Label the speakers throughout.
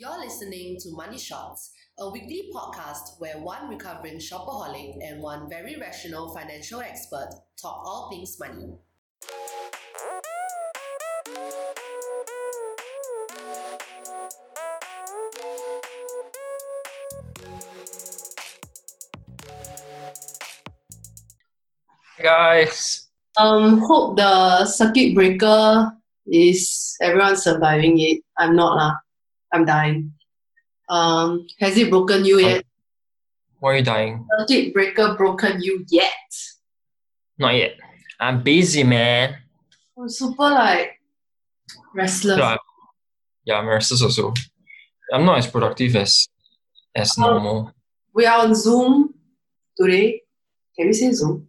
Speaker 1: You're listening to Money Shots, a weekly podcast where one recovering shopaholic and one very rational financial expert talk all things money.
Speaker 2: guys.
Speaker 3: Um, hope the circuit breaker is everyone surviving it. I'm not lah. I'm dying. Um, has it broken you yet?
Speaker 2: Why are you dying?
Speaker 3: Circuit breaker broken you yet?
Speaker 2: Not yet. I'm busy, man.
Speaker 3: I'm super like restless.
Speaker 2: Yeah, yeah, I'm restless also. I'm not as productive as as
Speaker 3: Oh.
Speaker 2: normal.
Speaker 3: We are on Zoom today. Can we say Zoom?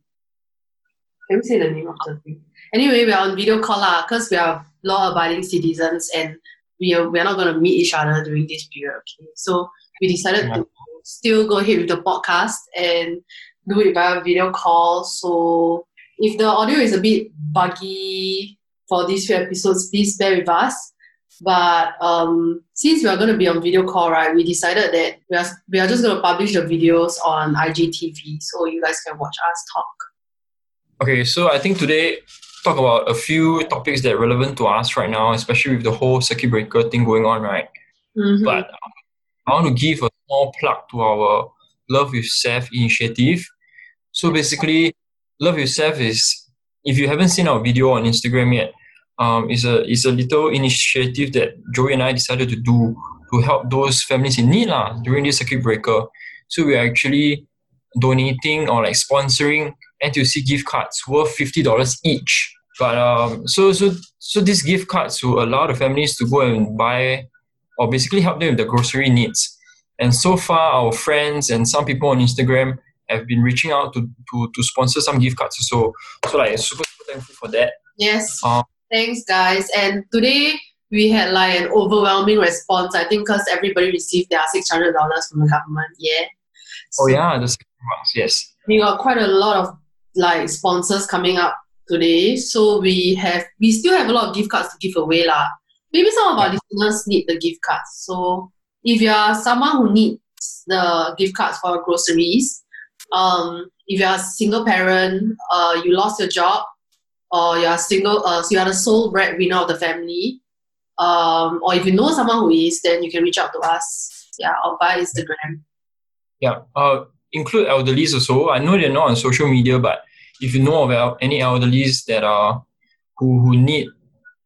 Speaker 3: Can we say the name of the thing? Anyway, we are on video call because we are law-abiding citizens and we are, we are not going to meet each other during this period. Okay, so we decided to still go ahead with the podcast and do it via video call. So if the audio is a bit buggy for these few episodes, please bear with us. But um, since we are going to be on video call, right, we decided that we are, we are just going to publish the videos on IGTV so you guys can watch us talk.
Speaker 2: Okay, so I think today talk about a few topics that are relevant to us right now, especially with the whole circuit breaker thing going on, right?
Speaker 3: Mhm.
Speaker 2: But um, I want to give a small plug to our Love with Seth initiative. So basically, Love with Seth is, if you haven't seen our video on Instagram yet, um, is a is a little initiative that Joey and I decided to do to help those families in need lah, during this circuit breaker. So we are actually donating or like sponsoring NTUC gift cards worth fifty dollars each. But um, so so so these gift cards will allow the families to go and buy or basically help them with the grocery needs. And so far, our friends and some people on Instagram have been reaching out to to, to sponsor some gift cards. So so like super super thankful for that.
Speaker 3: Yes.
Speaker 2: Um,
Speaker 3: Thanks, guys. And today we had like an overwhelming response. I think because everybody received their six hundred dollars from the government. Yeah.
Speaker 2: Oh yeah, the second ones, yes.
Speaker 3: we got quite a lot of like sponsors coming up today. So we have we still have a lot of gift cards to give away lah. Maybe some of our listeners need the gift cards. So if you are someone who needs the gift cards for groceries, um, if you are a single parent, uh, you lost your job, or you are single, uh, so you are the sole breadwinner of the family, um, or if you know someone who is, then you can reach out to us, yeah, or via Instagram.
Speaker 2: Yeah. Uh, include elderlies also. I know they're not on social media, but if you know of any elderlies that are who who need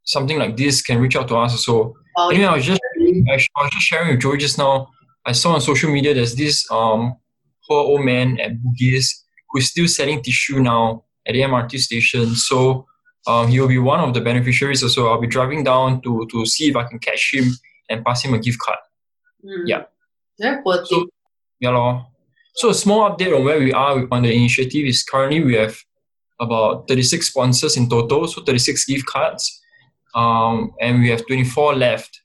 Speaker 2: something like this, can reach out to us So
Speaker 3: Or
Speaker 2: Anyway, I was just I was just sharing with Joey just now. I saw on social media there's this um poor old man at Bugis who's still selling tissue now at the MRT station. So um, he will be one of the beneficiaries So I'll be driving down to to see if I can catch him and pass him a gift card.
Speaker 3: Mm.
Speaker 2: Yeah.
Speaker 3: Very poor thing.
Speaker 2: Yeah, lor. So a small update on where we are on the initiative is currently we have about 36 sponsors in total, so 36 gift cards, um, and we have 24 left.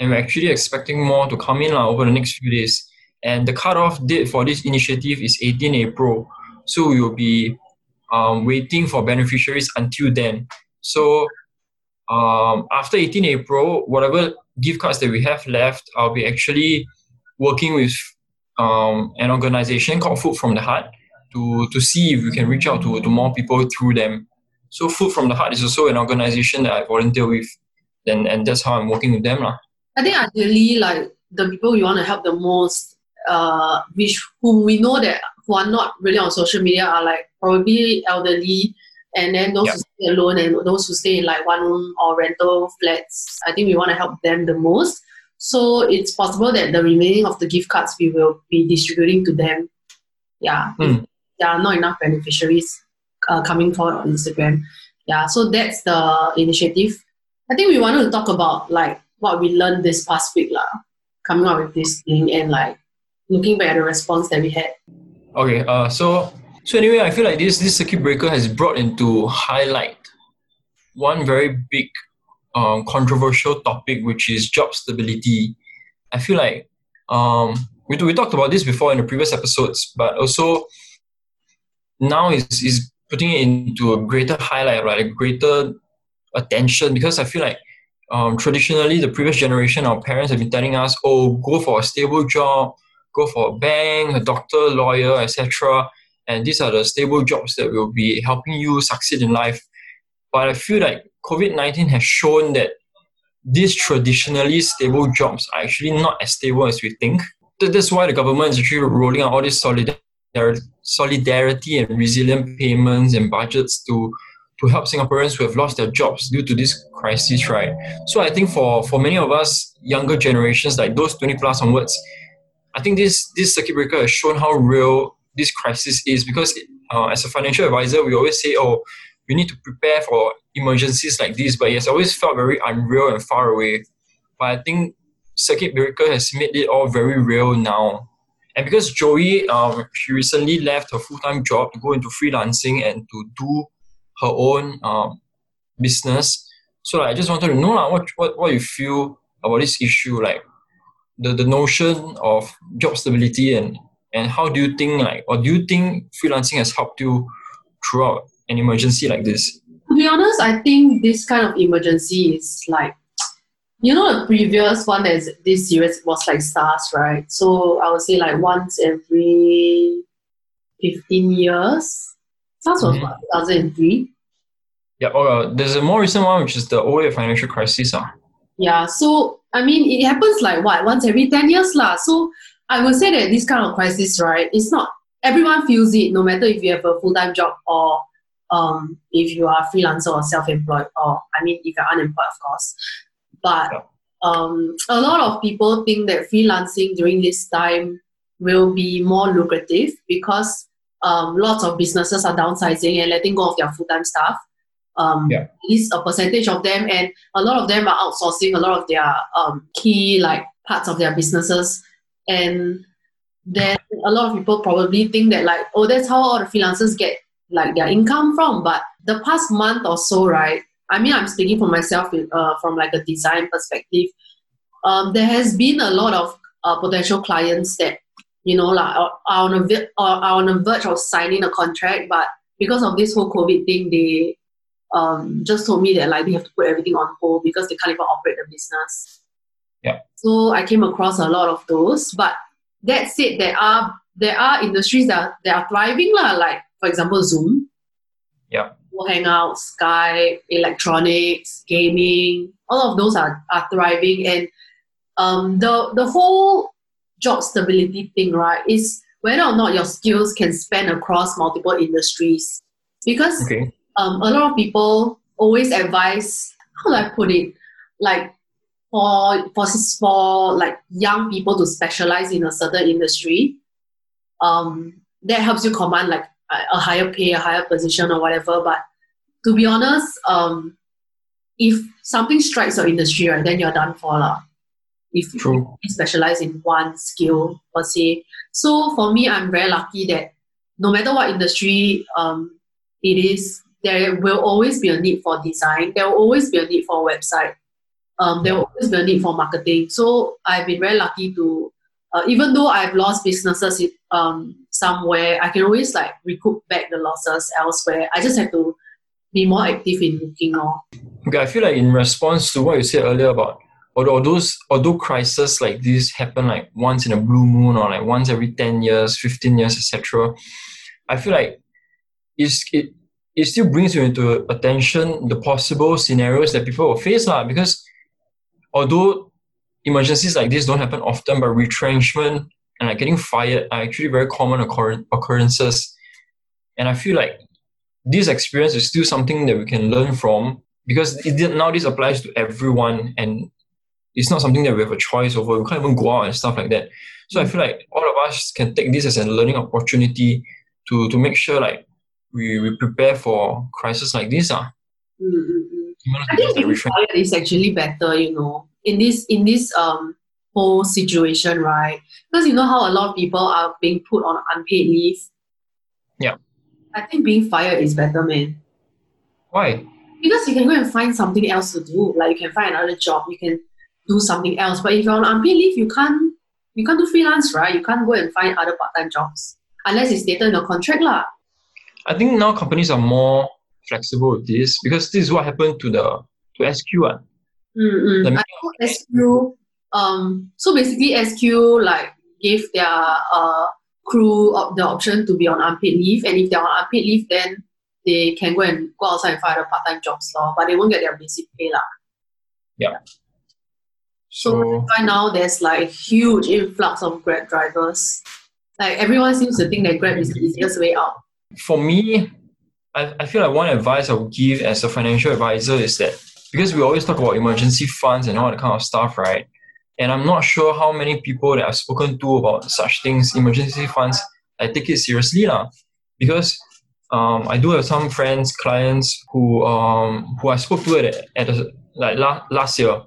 Speaker 2: And we're actually expecting more to come in lah over the next few days. And the cutoff date for this initiative is 18 April. So we will be um, waiting for beneficiaries until then. So um, after 18 April, whatever gift cards that we have left, I'll be actually working with um, an organization called Food from the Heart to, to see if we can reach out to, to more people through them. So Food from the Heart is also an organization that I volunteer with, and, and that's how I'm working with them. lah.
Speaker 3: I think ideally, like the people we want to help the most, uh, which whom we know that who are not really on social media are like probably elderly, and then those
Speaker 2: Yeah.
Speaker 3: who stay alone and those who stay in like one room or rental flats. I think we want to help them the most. So it's possible that the remaining of the gift cards we will be distributing to them. Yeah,
Speaker 2: Hmm.
Speaker 3: there are not enough beneficiaries uh, coming forward on Instagram. Yeah, so that's the initiative. I think we wanted to talk about like what we learned this past week, lah, coming up with this thing and like looking back at the response that we had.
Speaker 2: Okay, uh, so so anyway, I feel like this this circuit breaker has brought into highlight one very big, um, controversial topic, which is job stability. I feel like um, we we talked about this before in the previous episodes, but also now is is putting it into a greater highlight, right? A greater attention because I feel like um, traditionally the previous generation, our parents have been telling us, oh, go for a stable job, go for a bank, a doctor, lawyer, etc. And these are the stable jobs that will be helping you succeed in life. But I feel like COVID 19 has shown that these traditionally stable jobs are actually not as stable as we think. That's why the government is actually rolling out all these solidarity and resilient payments and budgets to to help Singaporeans who have lost their jobs due to this crisis, right? So I think for, for many of us younger generations, like those 20 plus onwards, I think this this circuit breaker has shown how real this crisis is because uh, as a financial advisor, we always say, oh, we need to prepare for emergencies like this, but it has always felt very unreal and far away. But I think circuit breaker has made it all very real now. And because Joey, um, she recently left her full time job to go into freelancing and to do her own um, business. So like, I just wanted to know like, what, what, what you feel about this issue, like the, the notion of job stability and, and how do you think like, or do you think freelancing has helped you throughout an emergency like this?
Speaker 3: To be honest, I think this kind of emergency is like, you know, the previous one that this series was like SARS, right? So I would say like once every 15 years. SARS was mm-hmm. 2003.
Speaker 2: Yeah, oh, uh, there's a more recent one, which is the 08 financial crisis. Uh.
Speaker 3: Yeah, so I mean, it happens like what, once every 10 years. lah. So I would say that this kind of crisis, right, it's not, everyone feels it, no matter if you have a full time job or um, if you are a freelancer or self-employed or I mean if you're unemployed of course. But um, a lot of people think that freelancing during this time will be more lucrative because um, lots of businesses are downsizing and letting go of their full-time staff. Um, yeah. at least a percentage of them and a lot of them are outsourcing a lot of their um, key like parts of their businesses. And then a lot of people probably think that like oh that's how all the freelancers get like their income from. But the past month or so, right? I mean, I'm speaking for myself uh, from like a design perspective. Um, there has been a lot of uh, potential clients that you know like are, on a vi- are on a verge of signing a contract, but because of this whole COVID thing, they um, just told me that like they have to put everything on hold because they can't even operate the business.
Speaker 2: Yeah.
Speaker 3: So I came across a lot of those, but that said, there are there are industries that that are thriving lah, like for example, Zoom.
Speaker 2: Yeah.
Speaker 3: Hangout, Skype, electronics, gaming, all of those are, are thriving. And um, the, the whole job stability thing, right, is whether or not your skills can span across multiple industries. Because okay. um, a lot of people always advise, how do I put it? Like for, for, for like young people to specialize in a certain industry, um, that helps you command like a higher pay, a higher position, or whatever. But to be honest, um, if something strikes your industry, right, then you're done for lah. If True. you specialize in one skill per se. So for me, I'm very lucky that no matter what industry um, it is, there will always be a need for design. There will always be a need for a website. Um, there will always be a need for marketing. So I've been very lucky to uh, even though I've lost businesses um, somewhere, I can always like recoup back the losses elsewhere. I just have to be more active in looking on.
Speaker 2: Okay, I feel like in response to what you said earlier about although those although crises like this happen like once in a blue moon or like once every 10 years 15 years etc i feel like it's, it it still brings you into attention the possible scenarios that people will face lah, because although emergencies like this don't happen often, but retrenchment and like getting fired are actually very common occur- occurrences. And I feel like this experience is still something that we can learn from because it, now this applies to everyone and it's not something that we have a choice over. We can't even go out and stuff like that. So I feel like all of us can take this as a learning opportunity to to make sure like we, we prepare for crisis like this. Uh.
Speaker 3: Mm-hmm. I think being fired is actually better, you know in this in this um whole situation, right? Because you know how a lot of people are being put on unpaid leave.
Speaker 2: Yeah.
Speaker 3: I think being fired is better, man.
Speaker 2: Why?
Speaker 3: Because you can go and find something else to do. Like you can find another job, you can do something else. But if you're on unpaid leave, you can't you can't do freelance, right? You can't go and find other part time jobs. Unless it's stated in your contract lah.
Speaker 2: I think now companies are more flexible with this because this is what happened to the to SQ. Uh Me-
Speaker 3: I know SQ. Um, so basically, SQ like gave their uh crew op- the option to be on unpaid leave, and if they're on unpaid leave, then they can go and go outside and find a part time jobs law, but they won't get their basic pay lah. Yeah.
Speaker 2: So
Speaker 3: Right now, there's like huge influx of Grab drivers. Like everyone seems to think that Grab is the easiest way out.
Speaker 2: for me, I, I feel like one advice I would give as a financial advisor is that because we always talk about emergency funds and all that kind of stuff, right? And I'm not sure how many people that I've spoken to about such things, emergency funds, I take it seriously lah. Because um, I do have some friends, clients who um, who I spoke to at, at a, like la- last year,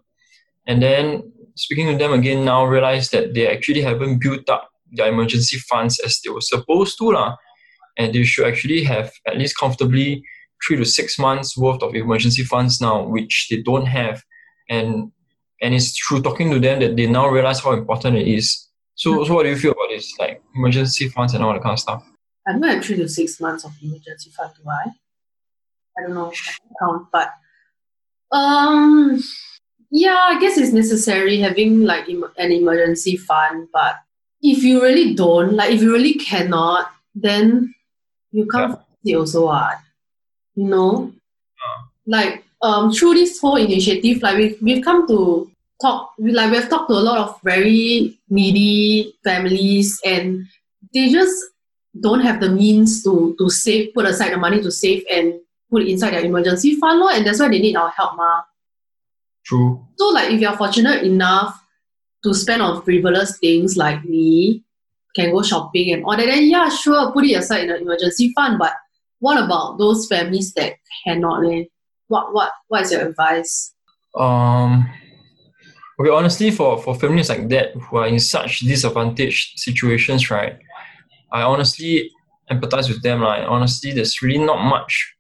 Speaker 2: and then speaking to them again now, realize that they actually haven't built up their emergency funds as they were supposed to lah and they should actually have at least comfortably three to six months worth of emergency funds now, which they don't have. And and it's through talking to them that they now realize how important it is. So, so what do you feel about this, like emergency funds and all that kind of stuff?
Speaker 3: I don't have three to six months of emergency fund, do I? I don't know, I can count, but um, yeah, I guess it's necessary having like an emergency fund. But if you really don't, like, if you really cannot, then you can't it also, what? You know, like um, through this whole initiative, like we've we've come to talk, we, like we've talked to a lot of very needy families, and they just don't have the means to to save, put aside the money to save and put it inside their emergency fund, and that's why they need our help, ma.
Speaker 2: True.
Speaker 3: So, like, if you're fortunate enough to spend on frivolous things like me, can go shopping and all that, then yeah, sure, put it aside in an emergency fund. But what about those families that cannot? Eh? What what what is your advice?
Speaker 2: Um, okay, honestly, for, for families like that who are in such disadvantaged situations, right, I honestly empathize with them. Like, honestly, there's really not much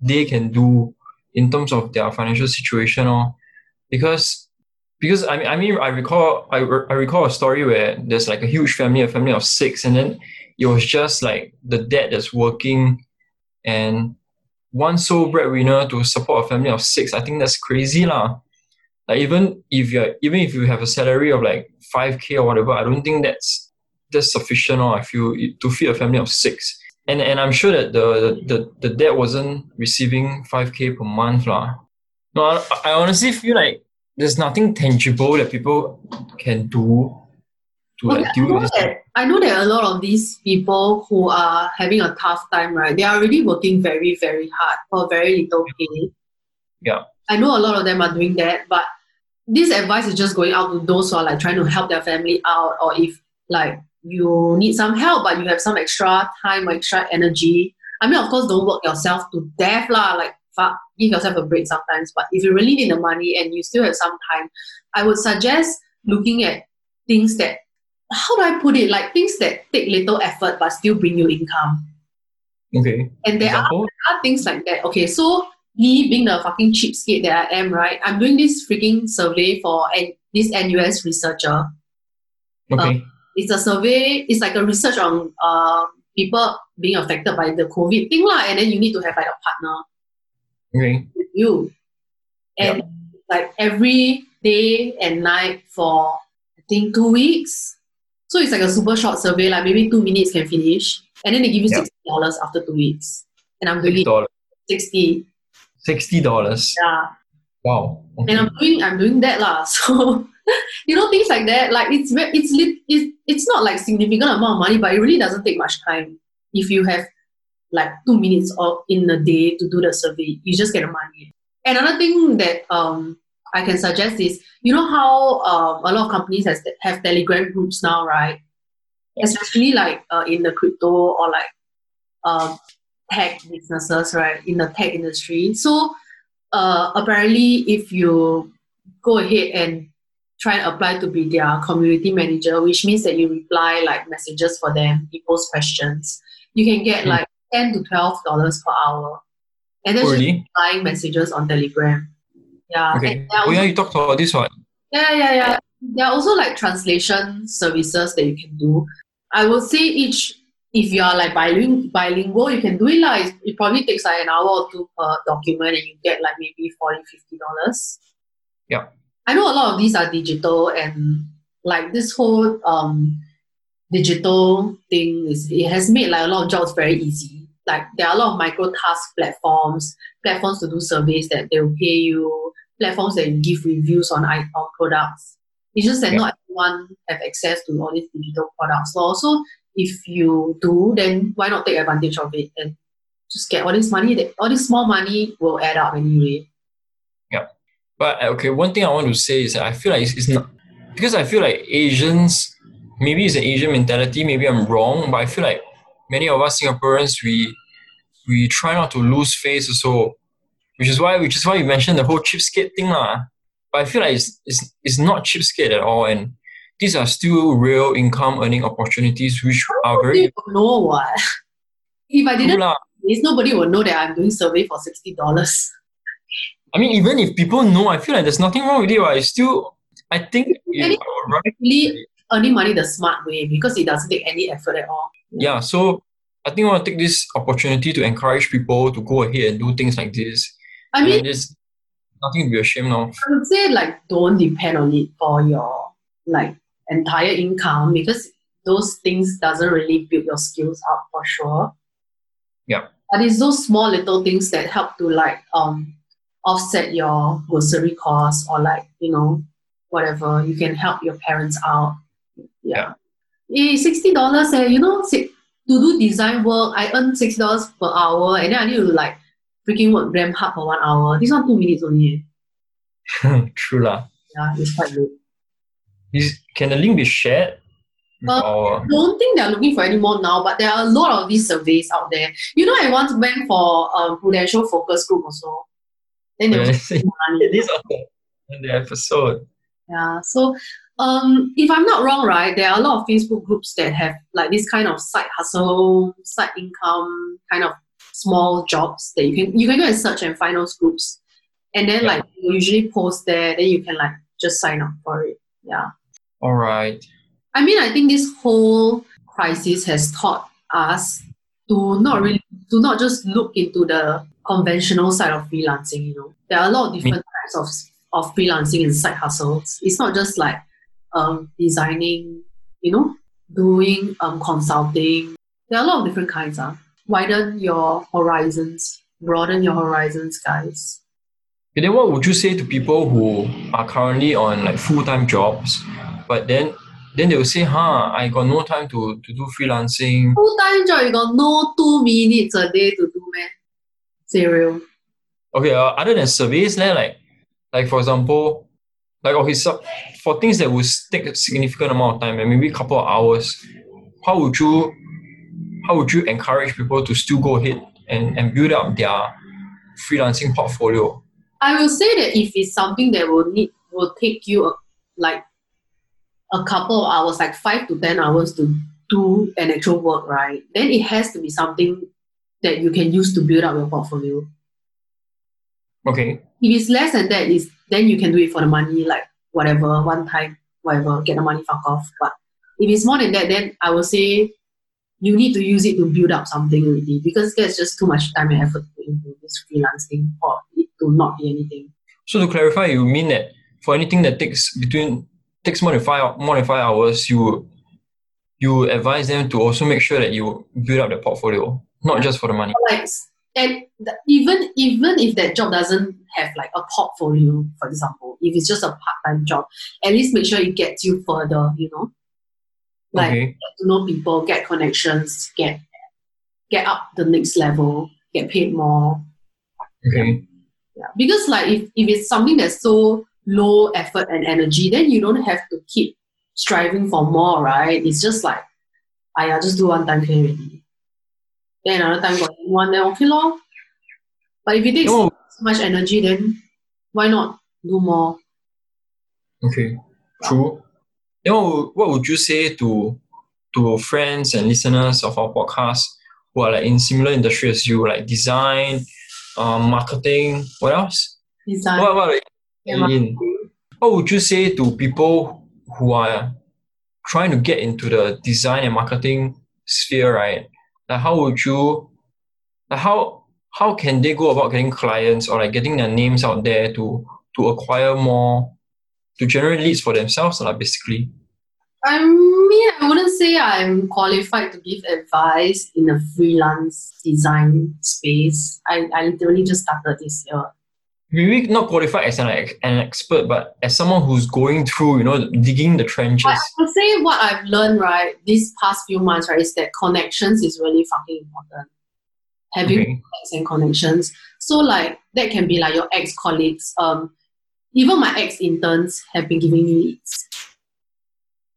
Speaker 2: they can do in terms of their financial situation, or because because I mean, I mean, I recall I, I recall a story where there's like a huge family, a family of six, and then it was just like the dad that's working, and one sole breadwinner to support a family of six. I think that's crazy lah. Like even if you even if you have a salary of like five k or whatever, I don't think that's that's sufficient. Or I feel to feed a family of six. And and I'm sure that the the the dad wasn't receiving five k per month lah. No, I, I honestly feel like there's nothing tangible that people can do to like deal with this.
Speaker 3: that, I know that a lot of these people who are having a tough time, right? They are already working very, very hard for very little pay.
Speaker 2: Yeah.
Speaker 3: I know a lot of them are doing that, but this advice is just going out to those who are like trying to help their family out, or if like you need some help but you have some extra time or extra energy. I mean, of course, don't work yourself to death, lah. Like, fuck, give yourself a break sometimes. But if you really need the money and you still have some time, I would suggest looking at things that, how do I put it? Like things that take little effort but still bring you income.
Speaker 2: Okay.
Speaker 3: And there are
Speaker 2: Example?
Speaker 3: are things like that. Okay, so me being the fucking cheapskate that I am, right? I'm doing this freaking survey for N- this NUS researcher.
Speaker 2: Okay.
Speaker 3: It's a survey. It's like a research on uh, people being affected by the COVID thing, lah. And then you need to have like a partner
Speaker 2: okay.
Speaker 3: with you, and like every day and night for I think two weeks. So it's like a super short survey, like maybe two minutes can finish, and then they give you
Speaker 2: Yeah.
Speaker 3: sixty dollars after two weeks, and I'm doing
Speaker 2: Six
Speaker 3: it
Speaker 2: dollars.
Speaker 3: sixty.
Speaker 2: Sixty dollars.
Speaker 3: Yeah.
Speaker 2: Wow.
Speaker 3: and I'm doing I'm doing that lah. So you know things like that, like it's it's lit, it's it's not like significant amount of money, but it really doesn't take much time. If you have like two minutes or in a day to do the survey, you just get the money. Another thing that um I can suggest is you know how um, a lot of companies has have Telegram groups now, right? Especially like uh, in the crypto or like um, tech businesses, right? In the tech industry, so uh, apparently if you go ahead and try and apply to be their community manager, which means that you reply like messages for them, you post questions, you can get
Speaker 2: Hmm.
Speaker 3: like ten to twelve dollars per hour. And then
Speaker 2: Oh,
Speaker 3: just
Speaker 2: really?
Speaker 3: replying messages on Telegram. Yeah.
Speaker 2: Okay.
Speaker 3: Are
Speaker 2: Oh, yeah, you talked about this one.
Speaker 3: yeah, yeah, yeah. There are also like translation services that you can do. I would say each, if you are like biling- bilingual, you can do it like it, probably takes like an hour or two per document, and you get like maybe 40 50 dollars.
Speaker 2: Yeah.
Speaker 3: I know a lot of these are digital and like this whole um digital thing is it has made like a lot of jobs very easy. Like there are a lot of micro task platforms, platforms to do surveys that they will pay you, platforms that give reviews on on products. It's just that
Speaker 2: Yeah.
Speaker 3: not everyone have access to all these digital products. So also if you do, then why not take advantage of it and just get all this money that all this small money will add up anyway.
Speaker 2: Yeah. But okay, one thing I want to say is that I feel like it's, it's not because I feel like Asians, maybe it's an Asian mentality. Maybe I'm wrong, but I feel like many of us Singaporeans we we try not to lose face also, which is why which is why you mentioned the whole cheapskate thing lah. But I feel like it's, it's it's not cheapskate at all, and these are still real income earning opportunities which are very
Speaker 3: will know what. If I didn't nobody will know that I'm doing survey for sixty dollars.
Speaker 2: I mean, even if people know, I feel like there's nothing wrong with it. But I still, I think,
Speaker 3: Any-
Speaker 2: it, I would rather
Speaker 3: Really earning money the smart way because it doesn't take any effort at all.
Speaker 2: yeah so i think i want to take this opportunity to encourage people to go ahead and do things like this
Speaker 3: I mean,
Speaker 2: there's nothing to be ashamed of
Speaker 3: I would say like don't depend on it for your like entire income because those things doesn't really build your skills up for sure.
Speaker 2: Yeah.
Speaker 3: But it's those small little things that help to like um offset your grocery costs or like, you know, whatever. You can help your parents out. Yeah. Eh, sixty dollars eh, you know, to do design work, I earn sixty dollars per hour and then I need to like freaking work damn hard for one hour. This one two minutes only.
Speaker 2: true lah
Speaker 3: Yeah, it's quite good.
Speaker 2: Is, can the link be shared
Speaker 3: Uh,
Speaker 2: our
Speaker 3: don't think they're looking for any more now, but there are a lot of these surveys out there. You know, I once went for um, Prudential Focus Group also. Then there was
Speaker 2: this on the, on the episode
Speaker 3: Yeah. So um, if I'm not wrong, right, there are a lot of Facebook groups that have like this kind of side hustle, side income, kind of small jobs that you can you can go and search and find those groups. And then
Speaker 2: Yeah.
Speaker 3: like usually post there, then you can like just sign up for it. Yeah.
Speaker 2: all right
Speaker 3: I mean, I think this whole crisis has taught us to not really, to not just look into the conventional side of freelancing. You know, there are a lot of different types of of freelancing and side hustles. It's not just like um, designing. You know, doing um, consulting. There are a lot of different kinds. Uh. Widen your horizons, broaden your horizons, guys.
Speaker 2: Okay, then what would you say to people who are currently on like full-time jobs but then then they will say huh i got no time to, to do freelancing
Speaker 3: Full time job, you got no two minutes a day to do, man. Serial.
Speaker 2: okay uh, other than surveys then like like for example like okay so for things that would take a significant amount of time and maybe a couple of hours how would you how would you encourage people to still go ahead and, and build up their freelancing portfolio
Speaker 3: I will say that if it's something that will need will take you a, like a couple of hours, like five to ten hours to do an actual work, right? Then it has to be something that you can use to build up your portfolio.
Speaker 2: okay
Speaker 3: If it's less than that, is then you can do it for the money, like whatever, one time, whatever, get the money, fuck off. But if it's more than that, then I will say you need to use it to build up something already because there's just too much time and effort to put into this freelancing for it to not be anything.
Speaker 2: So to clarify, you mean that for anything that takes between takes more than five more than five hours, you you advise them to also make sure that you build up the portfolio, not just for the money.
Speaker 3: like and the, even even if that job doesn't have like a portfolio for example if it's just a part-time job at least make sure it gets you further you know like
Speaker 2: okay.
Speaker 3: get to know people get connections get get up the next level get paid more
Speaker 2: Okay.
Speaker 3: yeah. because like if, if it's something that's so low effort and energy then you don't have to keep striving for more right it's just like I just do one time can already then another time got one then okay lor. but if it takes
Speaker 2: Oh,
Speaker 3: so much energy then why not do more
Speaker 2: okay. True. Then what would, what would you say to to friends and listeners of our podcast who are like in similar industry as you, like design, um, marketing, what else?
Speaker 3: design
Speaker 2: What what
Speaker 3: Yeah?
Speaker 2: What would you say to people who are trying to get into the design and marketing sphere, right? Like how would you like how how can they go about getting clients or like getting their names out there to to acquire more, to generate leads for themselves, lah, basically?
Speaker 3: I mean, I wouldn't say I'm qualified to give advice in a freelance design space. I, I literally just started this year.
Speaker 2: Maybe not qualified as an, an expert, but as someone who's going through, you know, digging the trenches.
Speaker 3: I would say what I've learned, right, these past few months, right, is that connections is really fucking important. Having
Speaker 2: Okay.
Speaker 3: and connections. So like that can be like your ex colleagues. Um, even my ex interns have been giving me leads.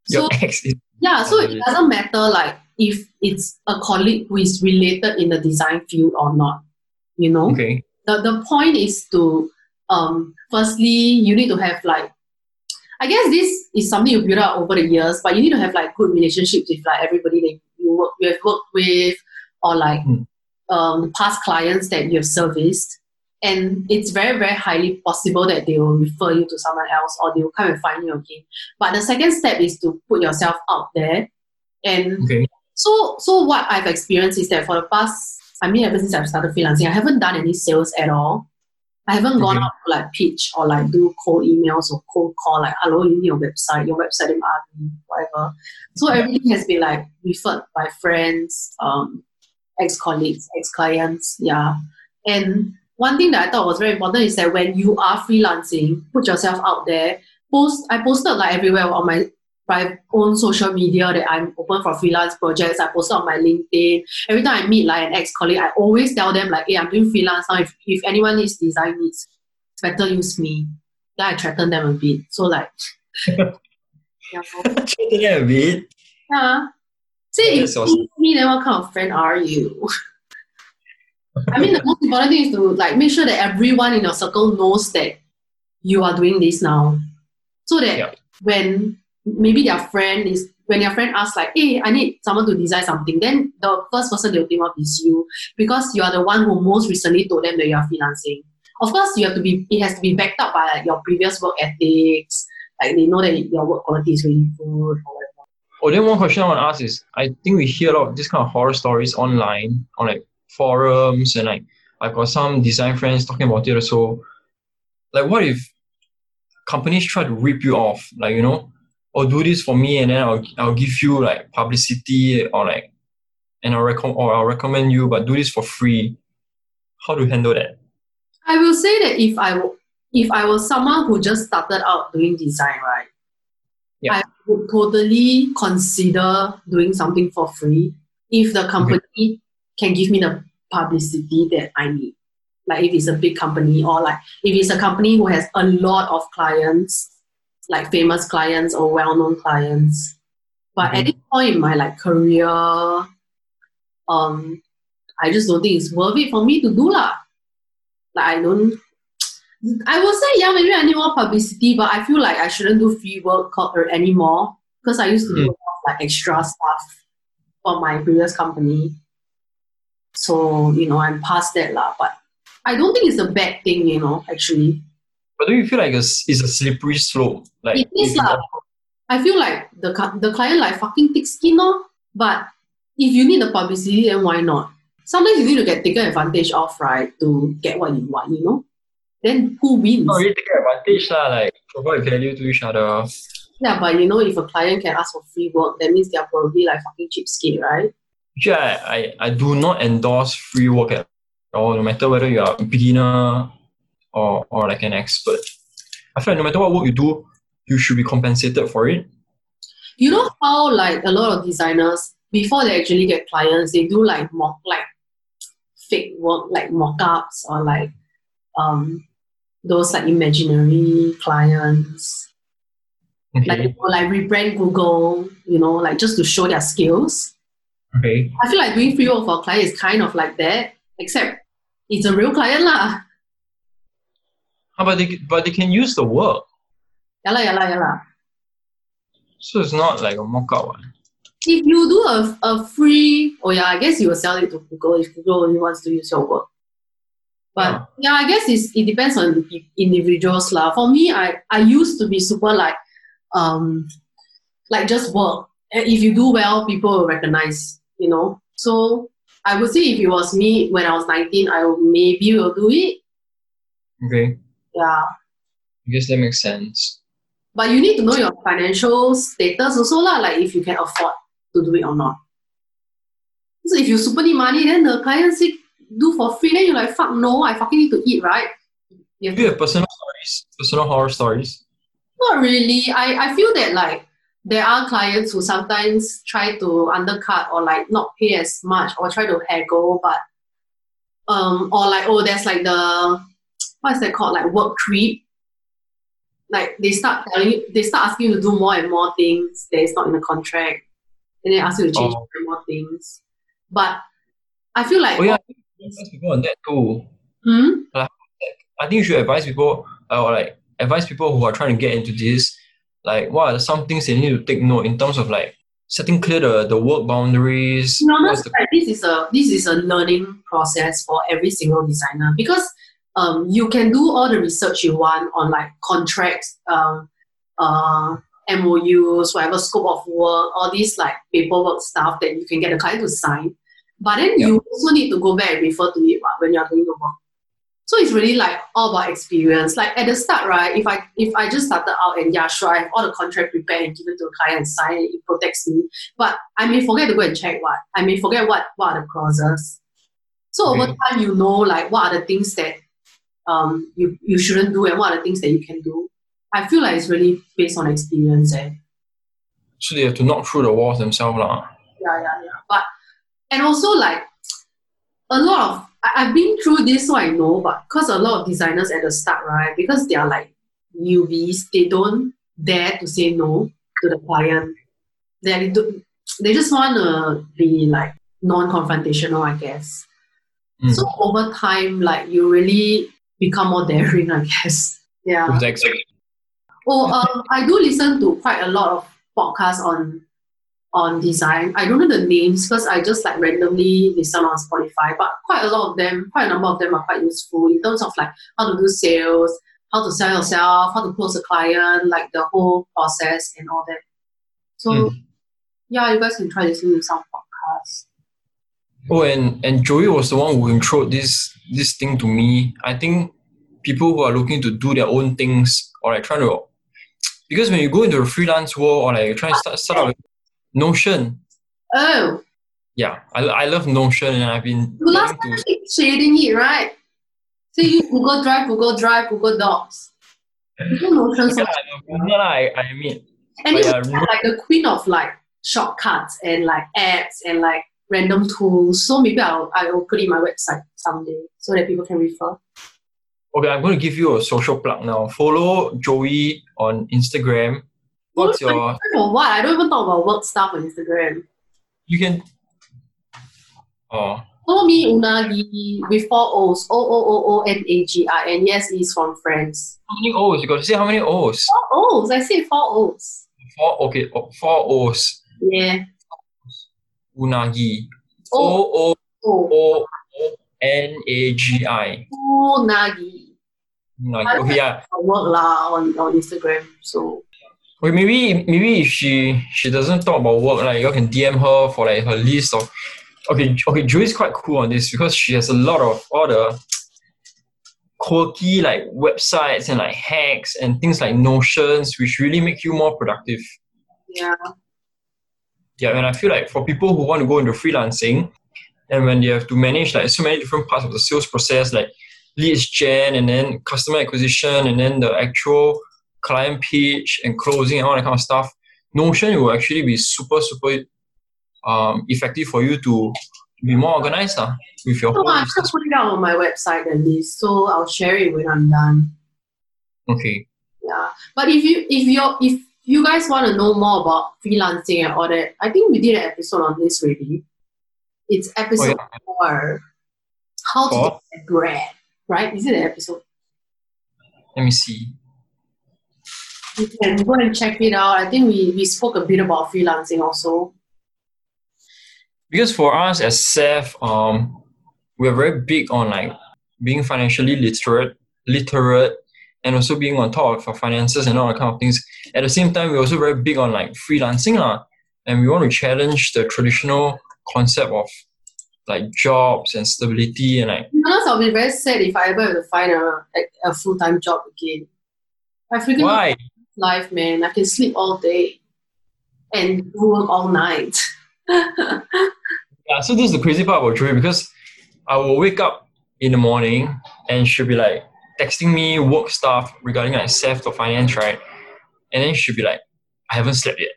Speaker 3: So
Speaker 2: Your ex
Speaker 3: yeah, so it doesn't matter like if it's a colleague who is related in the design field or not. You know,
Speaker 2: okay.
Speaker 3: the the point is to um firstly you need to have like I guess this is something you build up over the years, but you need to have like good relationships with like everybody that you work you have worked with or like
Speaker 2: Mm.
Speaker 3: um past clients that you have serviced. And it's very, very highly possible that they will refer you to someone else or they will come and find you again. But the second step is to put yourself out there. And
Speaker 2: Okay.
Speaker 3: so so what I've experienced is that for the past I mean ever since I've started freelancing, I haven't done any sales at all. I haven't gone
Speaker 2: Okay.
Speaker 3: out to like pitch or like do cold emails or cold call like hello, you need your website, your website in ugly, whatever. So everything has been like referred by friends, um, ex colleagues, ex clients, yeah. And one thing that I thought was very important is that when you are freelancing, put yourself out there. Post I posted like everywhere on my my own social media that I'm open for freelance projects. I posted on my LinkedIn. Every time I meet like an ex-colleague, I always tell them like, hey, I'm doing freelance now. If, if anyone needs design needs, it's better use me. Then I threaten them a bit. So like yeah.
Speaker 2: Cheating a bit.
Speaker 3: yeah. See, if you
Speaker 2: awesome.
Speaker 3: me, then what kind of friend are you? I mean, the most important thing is to like make sure that everyone in your circle knows that you are doing this now, so that when maybe their friend is when your friend asks like, "Hey, I need someone to design something," then the first person they'll think of is you because you are the one who most recently told them that you are freelancing. Of course, you have to be. It has to be backed up by like, your previous work ethics. Like they know that your work quality is really good or whatever.
Speaker 2: Oh, then one question I want to ask is, I think we hear a lot of this kind of horror stories online on like forums and like I've got some design friends talking about it also. Like, what if companies try to rip you off? Like, you know, or do this for me and then I'll I'll give you like publicity or like, and I'll recommend or I'll recommend you, but do this for free. How do you handle that?
Speaker 3: I will say that if I if I was someone who just started out doing design, right,
Speaker 2: Yeah.
Speaker 3: I would totally consider doing something for free if the company can give me the publicity that I need. Like if it's a big company or like if it's a company who has a lot of clients, like famous clients or well-known clients. But at
Speaker 2: Mhm.
Speaker 3: this point in my like career, um, I just don't think it's worth it for me to do lah. Like I don't. I will say yeah, maybe I need more publicity, but I feel like I shouldn't do free work or anymore because I used to do
Speaker 2: Mm.
Speaker 3: a lot of like extra stuff for my previous company. So you know, I'm past that lah. But I don't think it's a bad thing, you know. Actually,
Speaker 2: But do you feel like it's, it's a slippery slope? Like
Speaker 3: It is lah. I feel like the the client like fucking thick skin, no. But if you need the publicity, then why not? Sometimes you need to get taken advantage of, right, to get what you want, you know. Then who wins?
Speaker 2: not really taking advantage lah, like provide value to each other.
Speaker 3: Yeah, but you know, if a client can ask for free work, that means they're probably like fucking cheapskate, right?
Speaker 2: Actually, I, I, I do not endorse free work at all, no matter whether you are a beginner or, or like an expert. I feel like no matter what work you do, you should be compensated for it.
Speaker 3: You know how like a lot of designers before they actually get clients, they do like mock like fake work, like mock-ups or like um those like imaginary clients.
Speaker 2: Okay.
Speaker 3: Like or like rebrand Google, you know, like just to show their skills.
Speaker 2: Okay.
Speaker 3: I feel like doing free work for a client is kind of like that, except it's a real client lah.
Speaker 2: How about they, but they can use the work.
Speaker 3: Yeah lah, yeah lah, yeah lah.
Speaker 2: So it's not like a mock-up one.
Speaker 3: if you do a, a free, oh yeah, I guess you will sell it to Google if Google only wants to use your work. But yeah, I guess it's, it depends on the individuals lah. For me, I, I used to be super like, um, like just work. If you do well, people will recognize, you know. So I would say if it was me when I was 19, I would maybe will do it.
Speaker 2: Okay.
Speaker 3: Yeah.
Speaker 2: I guess that makes sense.
Speaker 3: But you need to know your financial status also lah, like if you can afford to do it or not. So if you super need money, then the client say do for free, then you're like, fuck no, I fucking need to eat, right?
Speaker 2: Do you have personal stories, personal horror stories?
Speaker 3: Not really. I, I feel that like there are clients who sometimes try to undercut or like not pay as much or try to haggle, but um or like oh there's like the what's that called like work creep. Like they start telling you, they start asking you to do more and more things that is not in the contract, and they ask you to change
Speaker 2: Oh.
Speaker 3: more and more things. But I feel like
Speaker 2: Oh yeah, I think you should advise people on that too.
Speaker 3: hmm?
Speaker 2: I think you should advise people uh, or like advise people who are trying to get into this, like what are some things they need to take note in terms of like setting clear the, the work boundaries.
Speaker 3: Be
Speaker 2: what's the
Speaker 3: this is a this is a learning process for every single designer because um, you can do all the research you want on like contracts, um, uh, MOUs, whatever scope of work, all these like paperwork stuff that you can get the client to sign. But then
Speaker 2: Yeah.
Speaker 3: you also need to go back and refer to it when you're doing the work. So it's really like all about experience. Like at the start, right? If I if I just started out and yeah, sure, I have all the contract prepared and given to the client and sign it, it protects me. But I may forget to go and check what. I may forget what what are the clauses. So over time, you know like what are the things that um you you shouldn't do and what are the things that you can do. I feel like it's really based on experience. Eh?
Speaker 2: so they have to knock through the walls themselves. lah.
Speaker 3: Yeah, yeah, yeah. But and also like a lot of I, I've been through this, so I know. But because a lot of designers at the start, right, because they are like newbies, they don't dare to say no to the client. They do, they just want to be like non-confrontational, I guess.
Speaker 2: Mm.
Speaker 3: So over time, like you really become more daring, I guess. Yeah.
Speaker 2: Exactly.
Speaker 3: Oh, um, I do listen to quite a lot of podcasts on on design. I don't know the names because I just like randomly listen on Spotify, but quite a lot of them, quite a number of them are quite useful in terms of like how to do sales, how to sell yourself, how to close a client, like the whole process and all that. So
Speaker 2: Mm.
Speaker 3: yeah, you guys can try listening to some podcasts.
Speaker 2: Oh, and and Joey was the one who introduced this this thing to me. I think people who are looking to do their own things or like trying to, because when you go into the freelance world or like you're trying to start start out with Notion,
Speaker 3: Oh,
Speaker 2: yeah, I, I love Notion and I've been
Speaker 3: you last time
Speaker 2: to
Speaker 3: shading it, right? So you Google Drive, Google Drive, Google Docs. Google Notion
Speaker 2: yeah, no, I, I mean,
Speaker 3: And it's
Speaker 2: yeah,
Speaker 3: like the queen of like shortcuts and like apps and like random tools. So maybe I'll I will put it in my website someday so that people can refer.
Speaker 2: okay, I'm going to give you a social plug now. Follow Joey on Instagram. What's your,
Speaker 3: For what? I don't even talk about work stuff on Instagram.
Speaker 2: you can, oh,
Speaker 3: Follow me Unagi with four O's. O O O O N A G I. And yes, it's from friends.
Speaker 2: how many O's? You got to say how many O's?
Speaker 3: Four O's. I said four O's.
Speaker 2: Four, okay, oh, four O's.
Speaker 3: Yeah.
Speaker 2: Unagi.
Speaker 3: O
Speaker 2: O O
Speaker 3: O
Speaker 2: N A G I.
Speaker 3: Unagi.
Speaker 2: Unagi. Okay, yeah.
Speaker 3: I work lah on, on Instagram. So
Speaker 2: Okay, maybe maybe if she she doesn't talk about work, like you can DM her for like her list of. Okay, okay, Joey's quite cool on this because she has a lot of all the quirky like websites and like hacks and things like Notions, which really make you more productive.
Speaker 3: yeah.
Speaker 2: Yeah, and I feel like for people who want to go into freelancing, and when they have to manage like so many different parts of the sales process, like leads gen and then customer acquisition and then the actual client pitch and closing and all that kind of stuff, Notion will actually be super super um, effective for you to be more organized uh, with your
Speaker 3: So
Speaker 2: whole
Speaker 3: I'm put it out on my website at least. So I'll share it when I'm done.
Speaker 2: Okay.
Speaker 3: Yeah. But if you if you if you guys want to know more about freelancing and all that, I think we did an episode on this already. It's episode four. How to
Speaker 2: Four?
Speaker 3: get bread. Right? Is it an episode?
Speaker 2: Let me see.
Speaker 3: You can go and check it out. I think we, we spoke a bit about freelancing also.
Speaker 2: because for us as Seth, um, we're very big on like being financially literate, literate, and also being on top of our finances and all that kind of things. At the same time, we're also very big on like freelancing, lah, and we want to challenge the traditional concept of like jobs and stability and like
Speaker 3: honest, I'll be very sad if I ever have to find a, a, a full time job again. I freaking
Speaker 2: Why?
Speaker 3: Life, man. I can sleep all day and work all night.
Speaker 2: Yeah, so this is the crazy part about Joey because I will wake up in the morning and she'll be like texting me work stuff regarding like theft or finance, right? And then she'll be like, I haven't slept yet.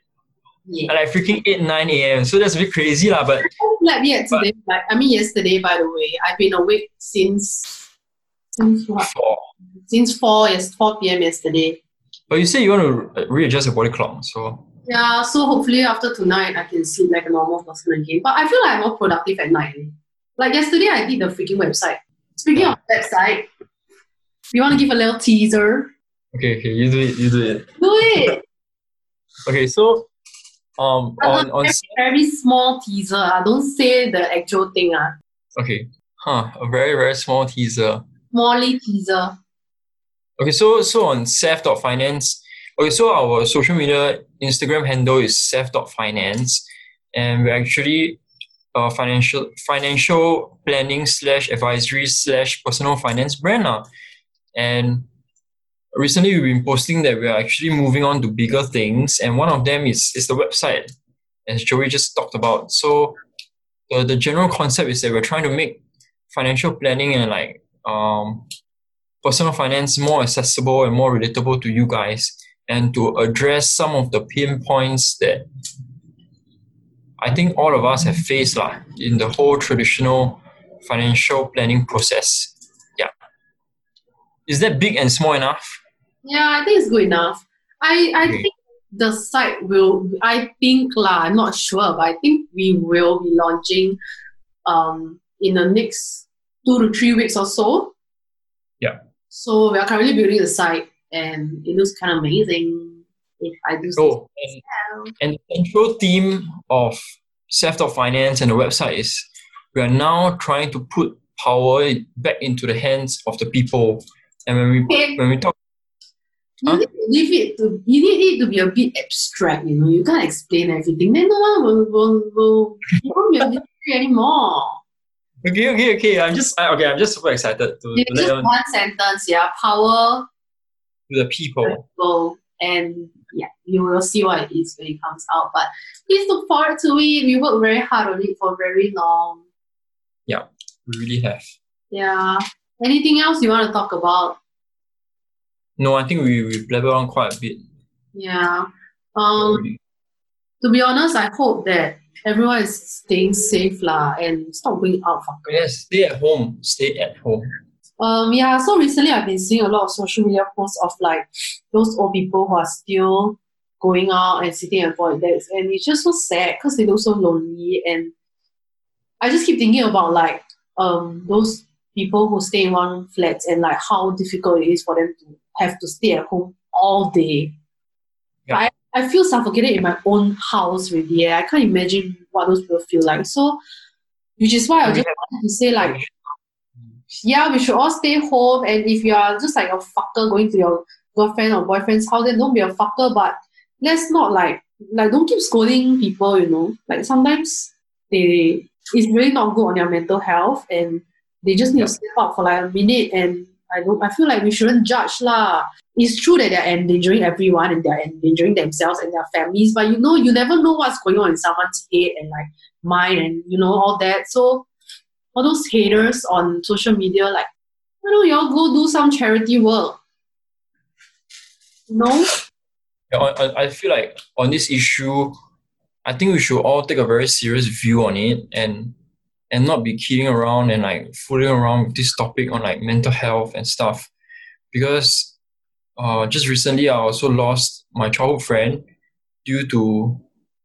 Speaker 3: yeah.
Speaker 2: Like freaking 8, 9 a.m. So that's a bit crazy, lah. But
Speaker 3: I haven't slept yet today. Like, I mean, yesterday, by the way. I've been awake since since what?
Speaker 2: for,
Speaker 3: Since four yes, four p.m. yesterday.
Speaker 2: But you say you want to readjust your body clock, so
Speaker 3: Yeah, so hopefully after tonight I can sleep like a normal person again. But I feel like I'm more productive at night. Like yesterday I did the freaking website. Speaking of website, you want to give a little teaser?
Speaker 2: okay, okay, you do it, you do it.
Speaker 3: Do it.
Speaker 2: Okay, so um on on
Speaker 3: very, very small teaser. Ah. Don't say the actual thing. Ah.
Speaker 2: okay, huh, a very very small teaser.
Speaker 3: Smally teaser.
Speaker 2: Okay, so so on Seth.finance, okay, so our social media Instagram handle is Seth.finance, and we're actually a financial financial planning slash advisory slash personal finance brand now. And recently we've been posting that we are actually moving on to bigger things, and one of them is is the website, as Joey just talked about. So the, the general concept is that we're trying to make financial planning and like um personal finance more accessible and more relatable to you guys and to address some of the pain points that I think all of us have faced lah, in the whole traditional financial planning process. Yeah. Is that big and small enough?
Speaker 3: Yeah, I think it's good enough. I I
Speaker 2: Okay.
Speaker 3: think the site will. I think lah. I'm not sure, but I think we will be launching um in the next two to three weeks or so.
Speaker 2: Yeah.
Speaker 3: So we are currently building the site, and it looks kind of amazing. If I do
Speaker 2: so, and, and the central theme of Seth.finance and the website is we are now trying to put power back into the hands of the people. And when we
Speaker 3: Okay.
Speaker 2: when we talk
Speaker 3: You
Speaker 2: Huh?
Speaker 3: need to leave it to you need it to be a bit abstract, you know. You can't explain everything. Then no one will will, will won't be a anymore.
Speaker 2: Okay, okay, okay. I'm just I, okay. I'm just super excited to, to
Speaker 3: just
Speaker 2: on
Speaker 3: one sentence, yeah. Power
Speaker 2: to the people.
Speaker 3: go and yeah, you will see what it is when it comes out. But please look forward to it. We worked very hard on it for very long.
Speaker 2: Yeah, we really have.
Speaker 3: Yeah. Anything else you want to talk about?
Speaker 2: No, I think we we blabber on quite a bit.
Speaker 3: Yeah. Um to be honest, I hope that everyone is staying safe lah and stop going out for
Speaker 2: yes, stay at home. Stay at home.
Speaker 3: Um, yeah, so recently I've been seeing a lot of social media posts of like those old people who are still going out and sitting at void decks, and it's just so sad because they look so lonely. And I just keep thinking about like um those people who stay in one flats and like how difficult it is for them to have to stay at home all day.
Speaker 2: Yeah.
Speaker 3: I, feel suffocated in my own house really. eh. I can't imagine what those people feel like. So, which is why I just wanted to say like yeah, we should all stay home. And if you are just like a fucker going to your girlfriend or boyfriend's house, then don't be a fucker. But let's not like like don't keep scolding people. You know, like sometimes they it's really not good on their mental health, and they just need to step up for like a minute. And I don't. I feel like we shouldn't judge lah. It's true that they're endangering everyone and they're endangering themselves and their families, but you know, you never know what's going on in someone's head and like mind and you know all that. So all those haters on social media, like, why don't y'all go do some charity work? No?
Speaker 2: Yeah, on- I feel like on this issue, I think we should all take a very serious view on it and and not be kidding around and like fooling around with this topic on like mental health and stuff. Because uh, just recently I also lost my childhood friend due to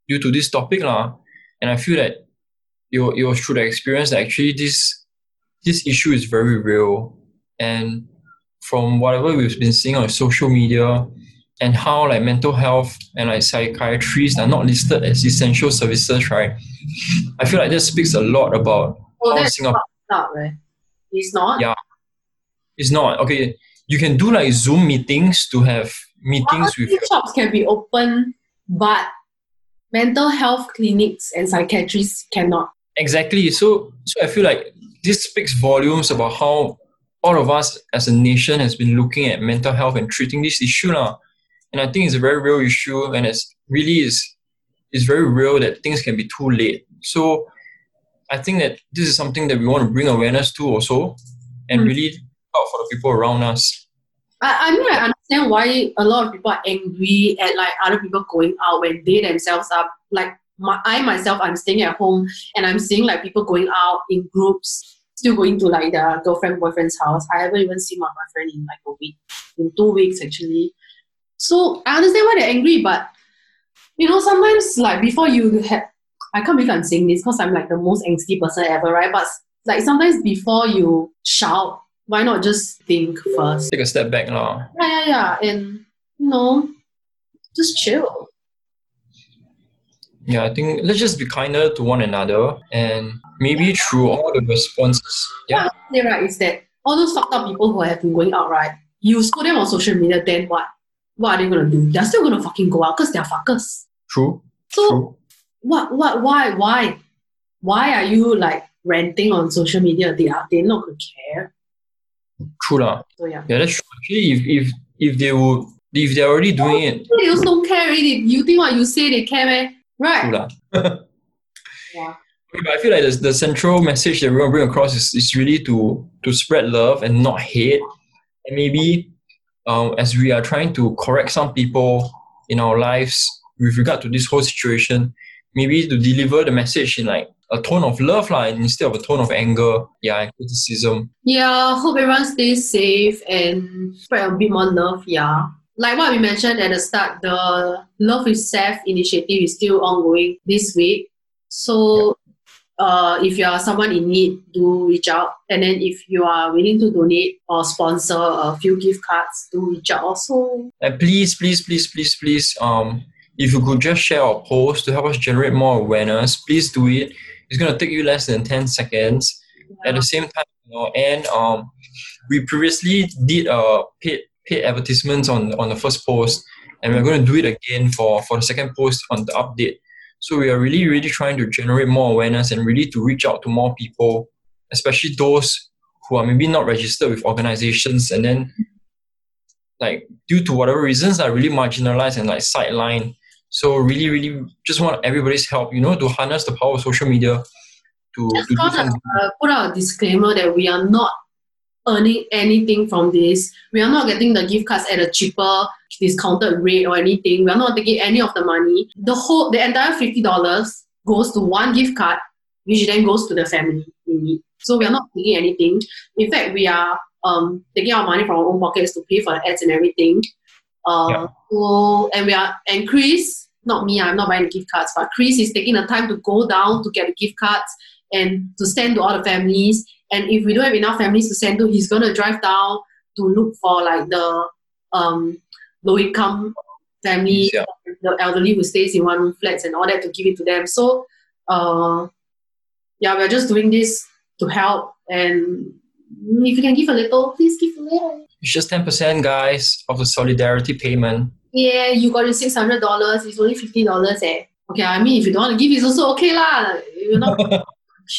Speaker 2: due to this topic lah. And I feel that it, it was through the experience that actually this this issue is very real. And from whatever we've been seeing on social media, and how like mental health and like psychiatrists are not listed as essential services, right? I feel like this speaks a lot about
Speaker 3: Oh,
Speaker 2: how Singapore
Speaker 3: not, right? Eh? It's not?
Speaker 2: Yeah. it's not okay. You can do like Zoom meetings to have meetings with
Speaker 3: Pharmacy shops can be open, but mental health clinics and psychiatrists cannot.
Speaker 2: exactly. So so I feel like this speaks volumes about how all of us as a nation has been looking at mental health and treating this issue now. And I think it's a very real issue and it's really is is very real that things can be too late. So I think that this is something that we want to bring awareness to also and
Speaker 3: Mm.
Speaker 2: really out for the people around us.
Speaker 3: I, I mean, I understand why a lot of people are angry at like other people going out when they themselves are like my, I myself, I'm staying at home and I'm seeing like people going out in groups, still going to like their girlfriend boyfriend's house. I haven't even seen my boyfriend in like a week, in two weeks actually. So I understand why they're angry, but you know, sometimes like before you have, I can't believe I'm saying this because I'm like the most angsty person ever, right? But like sometimes before you shout, why not just think first?
Speaker 2: Take a step back now.
Speaker 3: Yeah, yeah, yeah. And you know, just chill.
Speaker 2: Yeah, I think let's just be kinder to one another and maybe through all the responses. Yeah.
Speaker 3: Say right is that all those fucked up people who have been going out, right? You scold them on social media, then what? What are they gonna do? They're still gonna fucking go out because they're fuckers.
Speaker 2: True.
Speaker 3: So
Speaker 2: True.
Speaker 3: what what why why? Why are you like ranting on social media? They are they're not gonna care.
Speaker 2: True lah.
Speaker 3: So yeah.
Speaker 2: Yeah, that's true. Actually, if if if they would, if they're already doing it, oh,
Speaker 3: They also don't care already. You think what you say they care, man? Right.
Speaker 2: true lah.
Speaker 3: Yeah.
Speaker 2: But I feel like the, the central message that we want to bring across is, is really to to spread love and not hate. And maybe um, as we are trying to correct some people in our lives with regard to this whole situation, maybe to deliver the message in like a tone of love lah, instead of a tone of anger, yeah, and criticism.
Speaker 3: Yeah, hope everyone stays safe and spread a bit more love. Yeah. Like what we mentioned at the start, the Love with Seth initiative is still ongoing this week. So uh, if you are someone in need, do reach out. And then if you are willing to donate or sponsor a few gift cards, do reach out also.
Speaker 2: And please, please, please, please, please, um, if you could just share our post to help us generate more awareness, please do it. It's gonna take you less than 10 seconds. At the same time, you know, and um, we previously did uh paid paid advertisements on on the first post, and we're going to do it again for for the second post on the update. So we are really really trying to generate more awareness and really to reach out to more people, especially those who are maybe not registered with organizations and then like due to whatever reasons are really marginalized and like sidelined. So really really just want everybody's help, you know, to harness the power of social media to,
Speaker 3: Just
Speaker 2: to
Speaker 3: gonna uh, put out a disclaimer that we are not earning anything from this. We are not getting the gift cards at a cheaper discounted rate or anything. We are not taking any of the money. The whole, the entire fifty dollars goes to one gift card, which then goes to the family in need. So we are not taking anything. In fact, we are um, taking our money from our own pockets to pay for the ads and everything. Uh,
Speaker 2: Yeah.
Speaker 3: so, and we are and Chris, not me, I'm not buying the gift cards, but Chris is taking the time to go down to get the gift cards and to send to all the families. And if we don't have enough families to send to, he's gonna drive down to look for like the um, low income family,
Speaker 2: Yeah.
Speaker 3: the elderly who stays in one room flats and all that to give it to them. So uh, yeah, we're just doing this to help. And if you can give a little, please give a little.
Speaker 2: It's just 10% guys of the solidarity payment.
Speaker 3: Yeah, you got your six hundred dollars. It's only fifty dollars. Eh. Okay, I mean, if you don't want to give, it's also okay lah. You're not.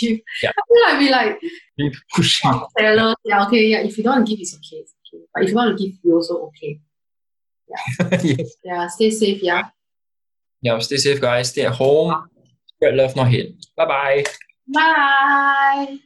Speaker 3: give.
Speaker 2: Yeah.
Speaker 3: I feel like we like
Speaker 2: Really pushing.
Speaker 3: sellers. Yeah, okay, yeah. If you don't want to give, it's okay. It's okay. But if you want to give, you also okay.
Speaker 2: yes.
Speaker 3: Yeah, stay safe. Yeah.
Speaker 2: Yeah, stay safe, guys. Stay at home. Spread love, not hate. Bye bye.
Speaker 3: Bye.